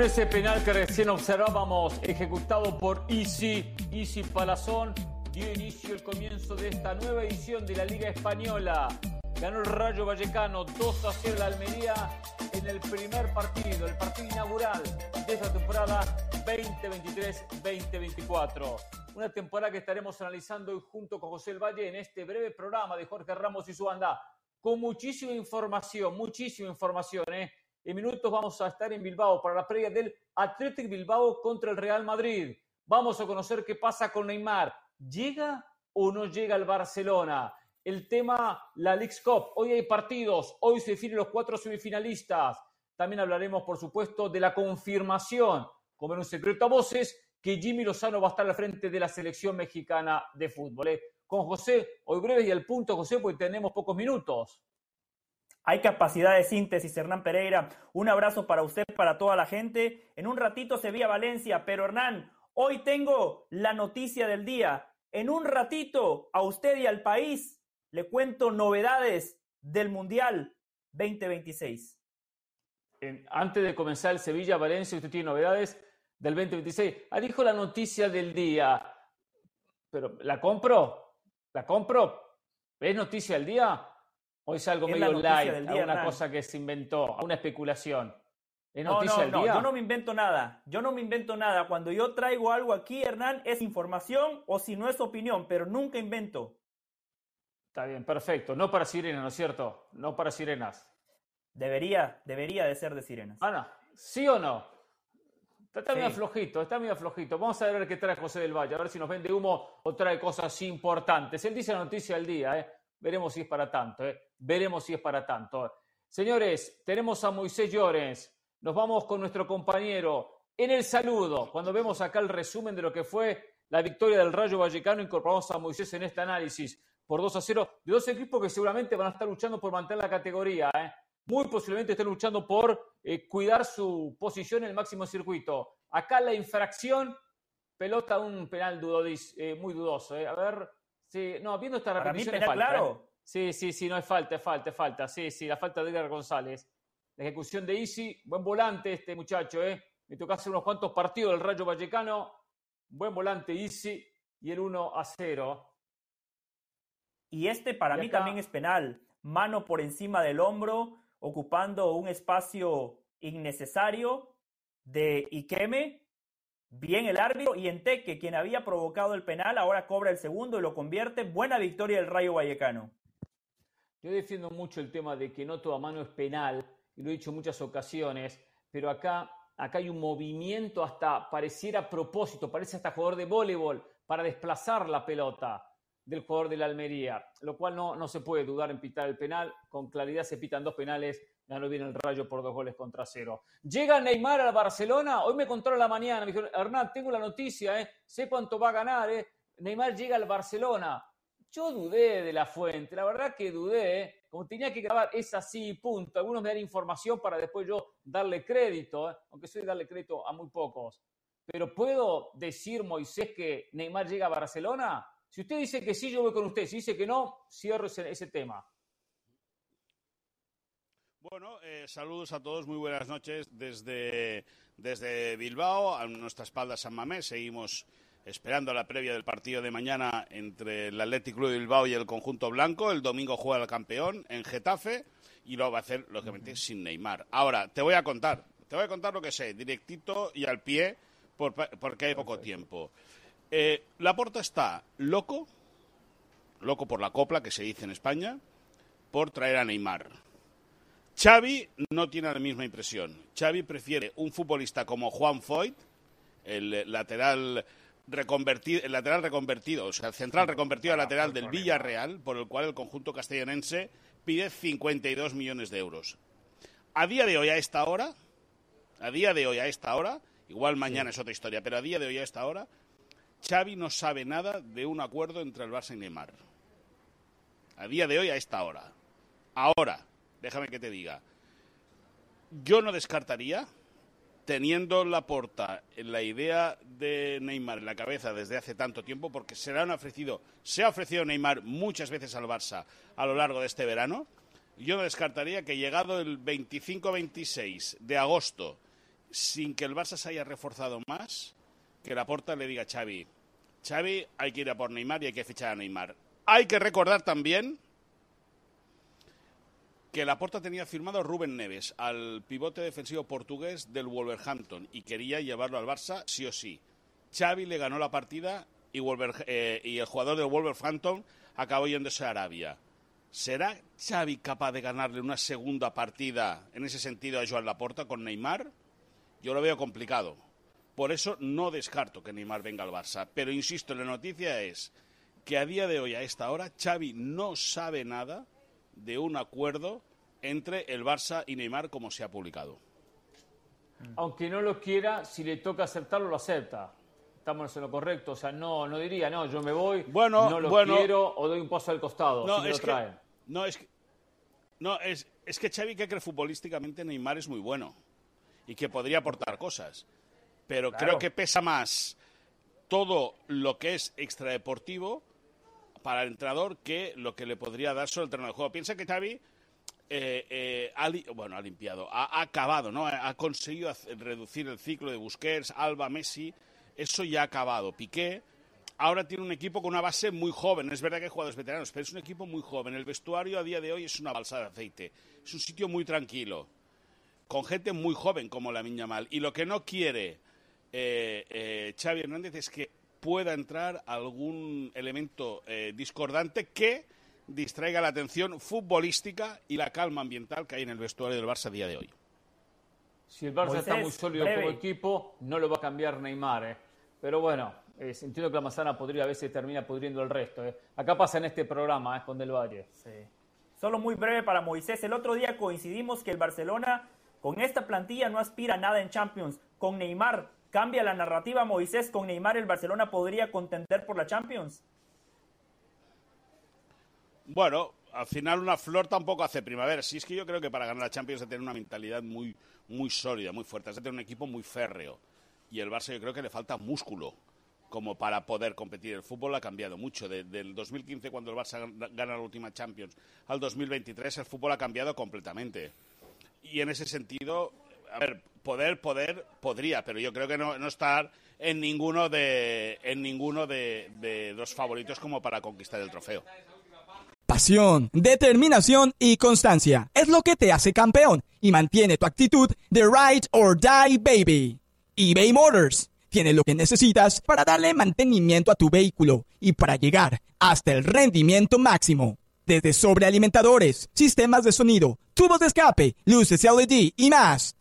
Con ese penal que recién observábamos, ejecutado por Easy, Easy Palazón, dio inicio el comienzo de esta nueva edición de la Liga Española. Ganó el Rayo Vallecano 2 a 0 la Almería en el primer partido, el partido inaugural de esta temporada 2023-2024. Una temporada que estaremos analizando hoy junto con José El Valle en este breve programa de Jorge Ramos y su banda, con muchísima información, muchísima información, ¿eh? En minutos vamos a estar en Bilbao para la previa del Athletic Bilbao contra el Real Madrid. Vamos a conocer qué pasa con Neymar. ¿Llega o no llega al Barcelona? El tema, la League's Cup. Hoy hay partidos, hoy se definen los cuatro semifinalistas. También hablaremos, por supuesto, de la confirmación, como en un secreto a voces, que Jimmy Lozano va a estar al frente de la selección mexicana de fútbol. ¿eh? Con José, hoy breve y al punto, José, porque tenemos pocos minutos. Hay capacidad de síntesis, Hernán Pereira. Un abrazo para usted, para toda la gente. En un ratito se Valencia, pero Hernán, hoy tengo la noticia del día. En un ratito, a usted y al país, le cuento novedades del Mundial 2026. antes de comenzar el Sevilla-Valencia, usted tiene novedades del 2026. Ah, dijo la noticia del día. Pero, ¿la compro? ¿La compro? ¿Es noticia del día? ¿O es algo medio light, una cosa que se inventó, una especulación? ¿Es noticia no, no, no, yo no me invento nada. Yo no me invento nada. Cuando yo traigo algo aquí, Hernán, es información o si no es opinión, pero nunca invento. Está bien, perfecto. No para sirenas, ¿no es cierto? No para sirenas. Debería, debería de ser de sirenas. Ana, ¿sí o no? Está, medio flojito, está medio flojito. Vamos a ver qué trae José del Valle, a ver si nos vende humo o trae cosas importantes. Él dice la noticia del día, ¿eh? Veremos si es para tanto, ¿eh? Veremos si es para tanto. Señores, tenemos a Moisés Llorens. Nos vamos con nuestro compañero en el saludo. Cuando vemos acá el resumen de lo que fue la victoria del Rayo Vallecano, incorporamos a Moisés en este análisis por 2 a 0 de dos equipos que seguramente van a estar luchando por mantener la categoría. ¿eh? Muy posiblemente estén luchando por eh, cuidar su posición en el máximo circuito. Acá la infracción, pelota un penal eh, muy dudoso. A ver, Sí, no, viendo esta repetición es falta. Claro. ¿eh? Sí, sí, sí, no es falta, es falta, es falta. Sí, sí, la falta de Edgar González. La ejecución de Easy, buen volante este muchacho, ¿eh? Me tocó hacer unos cuantos partidos del Rayo Vallecano. Buen volante Easy y el 1 a 0. Y este para mí también es penal. Mano por encima del hombro, ocupando un espacio innecesario de Ikeme Bien el árbitro y Enteque, quien había provocado el penal, ahora cobra el segundo y lo convierte. Buena victoria del Rayo Vallecano. Yo defiendo mucho el tema de que no toda mano es penal, y lo he dicho en muchas ocasiones, pero acá, acá hay un movimiento hasta, pareciera a propósito, parece hasta jugador de voleibol, para desplazar la pelota del jugador de la Almería, lo cual no, no se puede dudar en pitar el penal. Con claridad se pitan dos penales ganó bien el Rayo por dos goles contra cero. Llega Neymar al Barcelona, hoy me contaron la mañana, me dijeron, Hernán, tengo la noticia, ¿eh? sé cuánto va a ganar, ¿eh? Neymar llega al Barcelona. Yo dudé de la fuente, la verdad que dudé, ¿eh? como tenía que grabar, es así, punto. Algunos me dan información para después yo darle crédito, aunque soy darle crédito a muy pocos. Pero ¿puedo decir, Moisés, que Neymar llega a Barcelona? Si usted dice que sí, yo voy con usted. Si dice que no, cierro ese tema. Bueno, eh, saludos a todos, muy buenas noches desde, desde Bilbao, a nuestra espalda San Mamés. Seguimos esperando la previa del partido de mañana entre el Athletic Club de Bilbao y el conjunto blanco. El domingo juega el campeón en Getafe y lo va a hacer, lógicamente, sin Neymar. Ahora, te voy a contar, te voy a contar lo que sé, directito y al pie, porque hay poco tiempo. Eh, la Porta está loco, loco por la copla que se dice en España, por traer a Neymar Xavi no tiene la misma impresión. Xavi prefiere un futbolista como Juan Foyt, el lateral reconvertido, el lateral reconvertido, o sea, el central reconvertido al lateral del Villarreal, por el cual el conjunto castellanense pide 52 millones de euros. A día de hoy, a esta hora, a día de hoy, a esta hora, igual mañana es otra historia, pero a día de hoy, a esta hora, Xavi no sabe nada de un acuerdo entre el Barça y Neymar. A día de hoy, a esta hora. Ahora, déjame que te diga. Yo no descartaría, teniendo la porta en la idea de Neymar en la cabeza desde hace tanto tiempo, porque se le han ofrecido, se ha ofrecido Neymar muchas veces al Barça a lo largo de este verano. Yo no descartaría que llegado el 25-26 de agosto sin que el Barça se haya reforzado más, que la Porta le diga a Xavi, Xavi, hay que ir a por Neymar y hay que fichar a Neymar. Hay que recordar también que la Porta tenía firmado a Rubén Neves, al pivote defensivo portugués del Wolverhampton, y quería llevarlo al Barça sí o sí. Xavi le ganó la partida y, eh, y el jugador del Wolverhampton acabó yéndose a Arabia. ¿Será Xavi capaz de ganarle una segunda partida en ese sentido a Joan Laporta con Neymar? Yo lo veo complicado. Por eso no descarto que Neymar venga al Barça. Pero insisto, la noticia es que a día de hoy, a esta hora, Xavi no sabe nada de un acuerdo entre el Barça y Neymar como se ha publicado. Aunque no lo quiera, si le toca aceptarlo, lo acepta. Estamos en lo correcto. O sea, no, no diría, no, yo me voy, bueno, no lo quiero o doy un paso al costado. No, es Que, no, es que, no, es, es que Xavi que cree futbolísticamente Neymar es muy bueno y que podría aportar cosas. Pero creo que pesa más todo lo que es extradeportivo para el entrenador que lo que le podría dar sobre el terreno de juego. Piensa que Xavi eh, eh, ha, bueno, ha limpiado, ha, acabado, ¿no? Ha conseguido reducir el ciclo de Busquets, Alba, Messi. Eso ya ha acabado. Piqué ahora tiene un equipo con una base muy joven. Es verdad que hay jugadores veteranos, pero es un equipo muy joven. El vestuario a día de hoy es una balsa de aceite. Es un sitio muy tranquilo, con gente muy joven como la Miña Mal. Y lo que no quiere eh, Xavi Hernández es que pueda entrar algún elemento eh, discordante que distraiga la atención futbolística y la calma ambiental que hay en el vestuario del Barça a día de hoy. Si el Barça está muy sólido como equipo, no lo va a cambiar Neymar. ¿eh? Pero bueno, entiendo que la manzana podría a veces termina pudriendo el resto. Acá pasa en este programa con Del Valle. Solo muy breve para Moisés. El otro día coincidimos que el Barcelona con esta plantilla no aspira a nada en Champions. Con Neymar ¿Cambia la narrativa Moisés con Neymar? ¿El Barcelona podría contender por la Champions? Bueno, al final una flor tampoco hace primavera. Sí, es que yo creo que para ganar la Champions hay que tener una mentalidad muy, muy sólida, muy fuerte. Hay que tener un equipo muy férreo. Y el Barça yo creo que le falta músculo como para poder competir. El fútbol ha cambiado mucho. del 2015, cuando el Barça gana la última Champions, al 2023, el fútbol ha cambiado completamente. Y en ese sentido, a ver, poder, poder, podría, pero yo creo que no, estar en ninguno de en ninguno de, de los favoritos como para conquistar el trofeo. Pasión, determinación y constancia es lo que te hace campeón y mantiene tu actitud de ride or die baby. eBay Motors tiene lo que necesitas para darle mantenimiento a tu vehículo y para llegar hasta el rendimiento máximo. Desde sobrealimentadores, sistemas de sonido, tubos de escape, luces LED y más.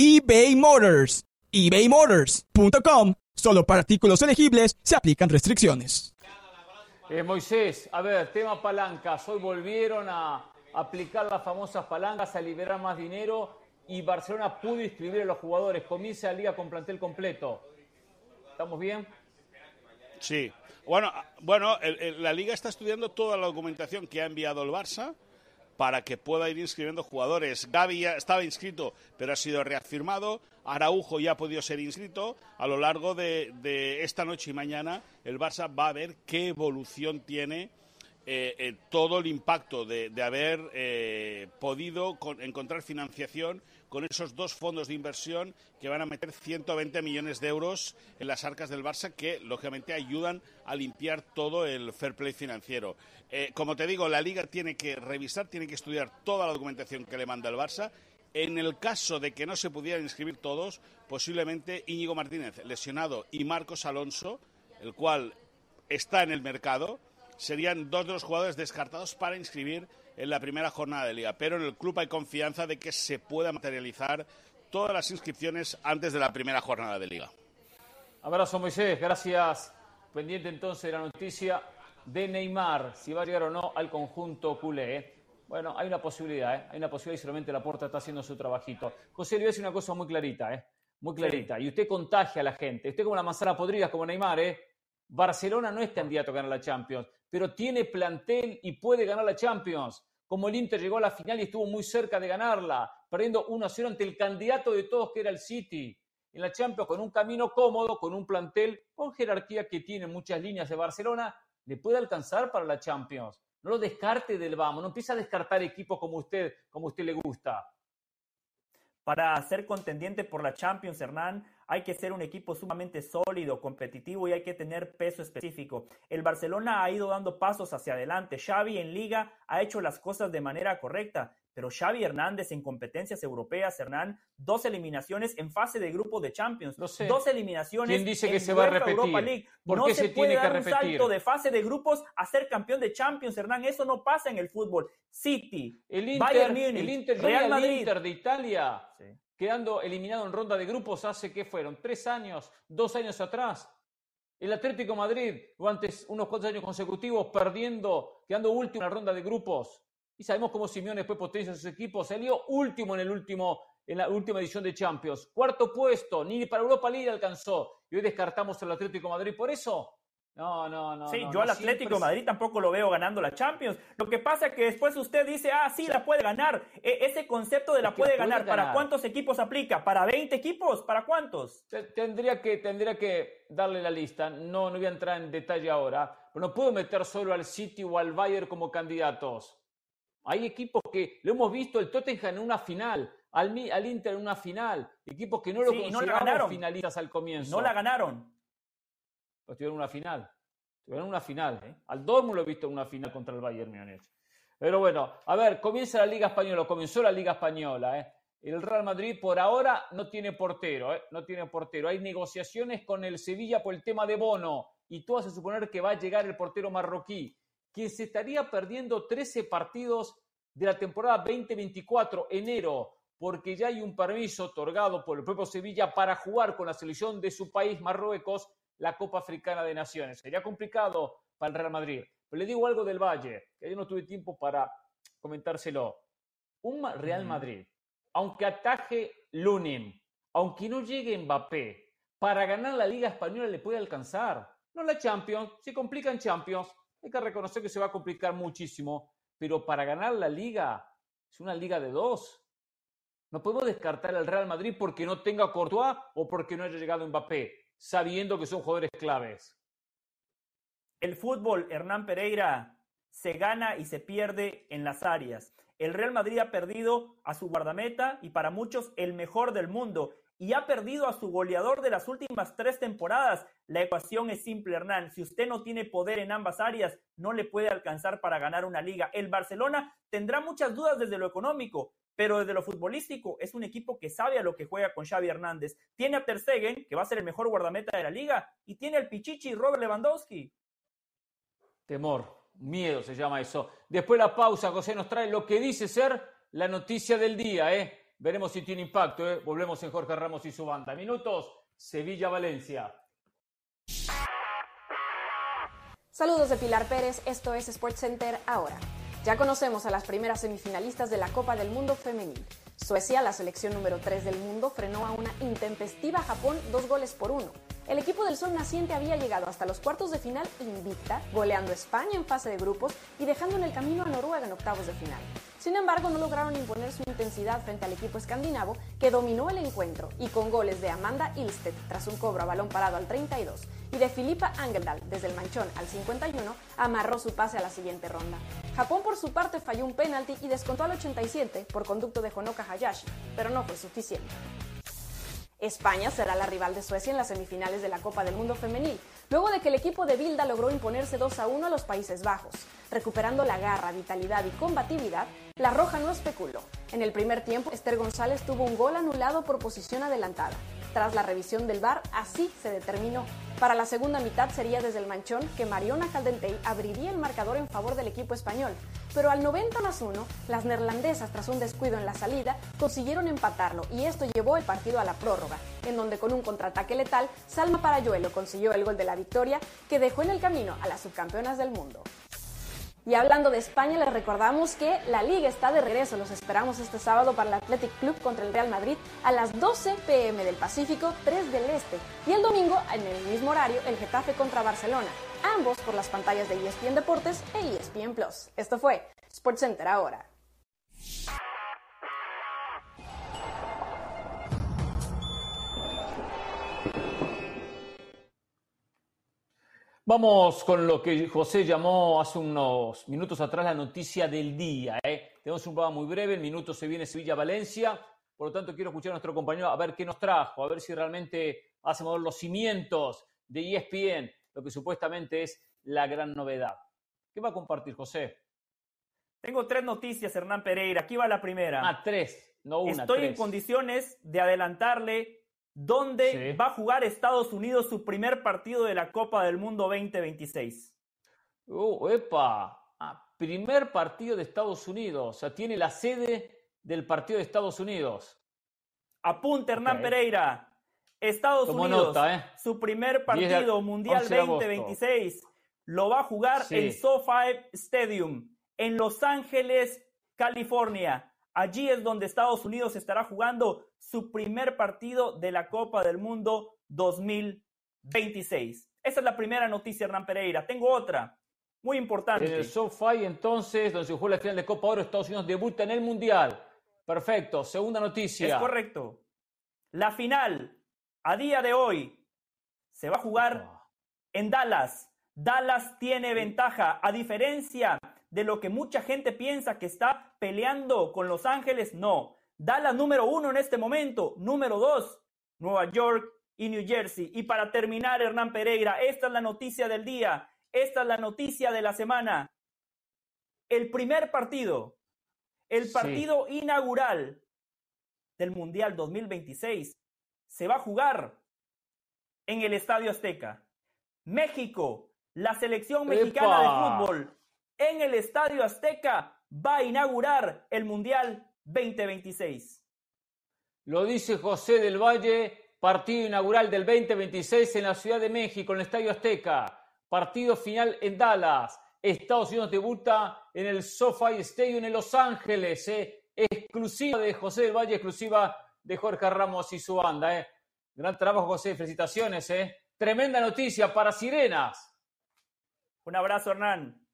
eBay Motors. ebaymotors.com. Solo para artículos elegibles se aplican restricciones. Eh, Moisés, a ver, tema palancas. Hoy volvieron a aplicar las famosas palancas, a liberar más dinero y Barcelona pudo inscribir a los jugadores. Comienza la liga con plantel completo. ¿Estamos bien? Sí. Bueno, bueno la liga está estudiando toda la documentación que ha enviado el Barça para que pueda ir inscribiendo jugadores. Gaby ya estaba inscrito, pero ha sido reafirmado. Araujo ya ha podido ser inscrito. A lo largo de, esta noche y mañana, el Barça va a ver qué evolución tiene eh, eh, todo el impacto de, haber eh, podido encontrar financiación con esos dos fondos de inversión que van a meter 120 millones de euros en las arcas del Barça que, lógicamente, ayudan a limpiar todo el fair play financiero. Eh, como te digo, la Liga tiene que revisar, tiene que estudiar toda la documentación que le manda el Barça. En el caso de que no se pudieran inscribir todos, posiblemente Íñigo Martínez, lesionado, y Marcos Alonso, el cual está en el mercado, serían dos de los jugadores descartados para inscribir en la primera jornada de liga. Pero en el club hay confianza de que se pueda materializar todas las inscripciones antes de la primera jornada de liga. Abrazo Moisés, gracias. Pendiente entonces de la noticia de Neymar, si va a llegar o no al conjunto culé. ¿eh? Bueno, hay una posibilidad, ¿eh? hay una posibilidad y solamente la puerta está haciendo su trabajito. José, le voy a decir una cosa muy clarita. ¿eh? muy clarita. Y usted contagia a la gente. Usted como la manzana podrida, como Neymar, ¿eh? Barcelona no es candidato a ganar la Champions, pero tiene plantel y puede ganar la Champions. Como el Inter llegó a la final y estuvo muy cerca de ganarla, perdiendo 1 a 0 ante el candidato de todos que era el City. En la Champions, con un camino cómodo, con un plantel, con jerarquía que tiene muchas líneas de Barcelona, le puede alcanzar para la Champions. No lo descarte del vamos, no empieza a descartar equipos como usted, como usted le gusta. Para ser contendiente por la Champions, Hernán, hay que ser un equipo sumamente sólido, competitivo y hay que tener peso específico. El Barcelona ha ido dando pasos hacia adelante. Xavi en liga ha hecho las cosas de manera correcta, pero Xavi Hernández en competencias europeas, Hernán, dos eliminaciones en fase de grupo de Champions, dos eliminaciones ¿Quién dice que se va a repetir? Europa League. ¿Por no qué se, se puede tiene que dar un repetir? salto de fase de grupos a ser campeón de Champions, Hernán. Eso no pasa en el fútbol. City, El Inter, Bayern Múnich, el Inter, Real al Madrid. Inter de Italia Sí. quedando eliminado en ronda de grupos hace que fueron tres años, dos años atrás. El Atlético Madrid, durante unos cuantos años consecutivos, perdiendo, quedando último en la ronda de grupos. Y sabemos cómo Simeone después potencia a sus equipos. Salió último en, el último, en la última edición de Champions. Cuarto puesto, ni para Europa League alcanzó. Y hoy descartamos al Atlético de Madrid. Por eso, no, no, no. Sí, no, yo no, al Atlético siempre Madrid tampoco lo veo ganando la Champions. Lo que pasa es que después usted dice, ah, sí, la puede ganar. E- ese concepto de la puede puede ganar, ¿para cuántos equipos aplica? ¿Para 20 equipos? ¿Para cuántos? Te- Tendría que, tendría que darle la lista. No, no voy a entrar en detalle ahora. Pero no puedo meter solo al City o al Bayern como candidatos. Hay equipos que lo hemos visto, el Tottenham en una final, al, Inter en una final. Equipos que no lo Sí, y no la consideramos ganaron. finalistas al comienzo. No la ganaron. Pero estuvieron en una final. Estuvieron en una final. ¿eh? Al Dortmund lo he visto en una final contra el Bayern Múnich. Pero bueno, a ver, comienza la Liga Española, comenzó la Liga Española. ¿eh? El Real Madrid por ahora no tiene portero, ¿eh? no tiene portero. Hay negociaciones con el Sevilla por el tema de Bono y todo hace suponer que va a llegar el portero marroquí, que se estaría perdiendo 13 partidos de la temporada 2024, enero, porque ya hay un permiso otorgado por el propio Sevilla para jugar con la selección de su país, Marruecos, la Copa Africana de Naciones. Sería complicado para el Real Madrid. Pero le digo algo del Valle, que yo no tuve tiempo para comentárselo. Un Real. Madrid, aunque ataje Lunin, aunque no llegue Mbappé, para ganar la Liga Española le puede alcanzar. No la Champions, se complica en Champions. Hay que reconocer que se va a complicar muchísimo, pero para ganar la Liga es una liga de dos. No podemos descartar al Real Madrid porque no tenga Courtois o porque no haya llegado Mbappé, sabiendo que son jugadores claves. El fútbol, Hernán Pereira, se gana y se pierde en las áreas. El Real Madrid ha perdido a su guardameta y para muchos el mejor del mundo y ha perdido a su goleador de las últimas tres temporadas. La ecuación es simple, Hernán. Si usted no tiene poder en ambas áreas, no le puede alcanzar para ganar una liga. El Barcelona tendrá muchas dudas desde lo económico, pero desde lo futbolístico es un equipo que sabe a lo que juega con Xavi Hernández. Tiene a Ter Stegen, que va a ser el mejor guardameta de la liga, y tiene al Pichichi Robert Lewandowski. Temor, miedo se llama eso. Después la pausa, José nos trae lo que dice ser la noticia del día, ¿eh? Veremos si tiene impacto, ¿eh? Volvemos en Jorge Ramos y su banda. Minutos, Sevilla-Valencia. Saludos de Pilar Pérez, esto es SportsCenter ahora. Ya conocemos a las primeras semifinalistas de la Copa del Mundo Femenil. Suecia, la selección número 3 del mundo, frenó a una intempestiva Japón dos goles por uno. El equipo del Sol Naciente había llegado hasta los cuartos de final invicta, goleando a España en fase de grupos y dejando en el camino a Noruega en octavos de final. Sin embargo, no lograron imponer su intensidad frente al equipo escandinavo, que dominó el encuentro y con goles de Amanda Ilstedt tras un cobro a balón parado al 32 y de Filipa Angeldal desde el manchón al 51, amarró su pase a la siguiente ronda. Japón por su parte falló un penalti y descontó al 87 por conducto de Honoka Hayashi, pero no fue suficiente. España será la rival de Suecia en las semifinales de la Copa del Mundo Femenil, luego de que el equipo de Bilda logró imponerse 2 a 1 a los Países Bajos. Recuperando la garra, vitalidad y combatividad, la Roja no especuló. En el primer tiempo, Esther González tuvo un gol anulado por posición adelantada. Tras la revisión del VAR, así se determinó. Para la segunda mitad sería desde el manchón que Mariona Caldentey abriría el marcador en favor del equipo español. Pero al 90 más 1, las neerlandesas, tras un descuido en la salida, consiguieron empatarlo y esto llevó el partido a la prórroga, en donde con un contraataque letal, Salma Parayuelo consiguió el gol de la victoria que dejó en el camino a las subcampeonas del mundo. Y hablando de España, les recordamos que la liga está de regreso. Los esperamos este sábado para el Athletic Club contra el Real Madrid a las 12 pm del Pacífico, 3 del Este. Y el domingo, en el mismo horario, el Getafe contra Barcelona. Ambos por las pantallas de ESPN Deportes e ESPN Plus. Esto fue SportsCenter ahora. Vamos con lo que José llamó hace unos minutos atrás la noticia del día. ¿eh? Tenemos un programa muy breve, el minuto se viene Sevilla-Valencia, por lo tanto quiero escuchar a nuestro compañero a ver qué nos trajo, a ver si realmente hace mover los cimientos de ESPN, lo que supuestamente es la gran novedad. ¿Qué va a compartir José? Tengo tres noticias, Hernán Pereira. Aquí va la primera. Ah, tres, no una. Estoy en condiciones de adelantarle ¿Dónde va a jugar Estados Unidos su primer partido de la Copa del Mundo 2026? ¡Oh, epa! Ah, primer partido de Estados Unidos. O sea, tiene la sede del partido de Estados Unidos. Apunte, Hernán Pereira. Estados Unidos, ¿eh? su primer partido mundial 2026, lo va a jugar en SoFi Stadium, en Los Ángeles, California. Allí es donde Estados Unidos estará jugando su primer partido de la Copa del Mundo 2026. Esa es la primera noticia, Hernán Pereira. Tengo otra, muy importante. En el SoFi, entonces, donde se jugó la final de Copa Oro, Estados Unidos debuta en el Mundial. Perfecto. Segunda noticia. Es correcto. La final, a día de hoy, se va a jugar en Dallas. Dallas tiene ventaja, a diferencia de lo que mucha gente piensa que está peleando con Los Ángeles, no. Dallas número uno en este momento, número dos, Nueva York y New Jersey. Y para terminar, Hernán Pereira, esta es la noticia del día, esta es la noticia de la semana. El primer partido, el partido inaugural del Mundial 2026 se va a jugar en el Estadio Azteca. México, la selección mexicana de fútbol en el Estadio Azteca va a inaugurar el Mundial 2026. Lo dice José del Valle, partido inaugural del 2026 en la Ciudad de México, en el Estadio Azteca. Partido final en Dallas. Estados Unidos debuta en el SoFi Stadium en Los Ángeles. Eh. Exclusiva de José del Valle, exclusiva de Jorge Ramos y su banda. Eh. Gran trabajo, José. Felicitaciones. Eh. Tremenda noticia para Sirenas. Un abrazo, Hernán.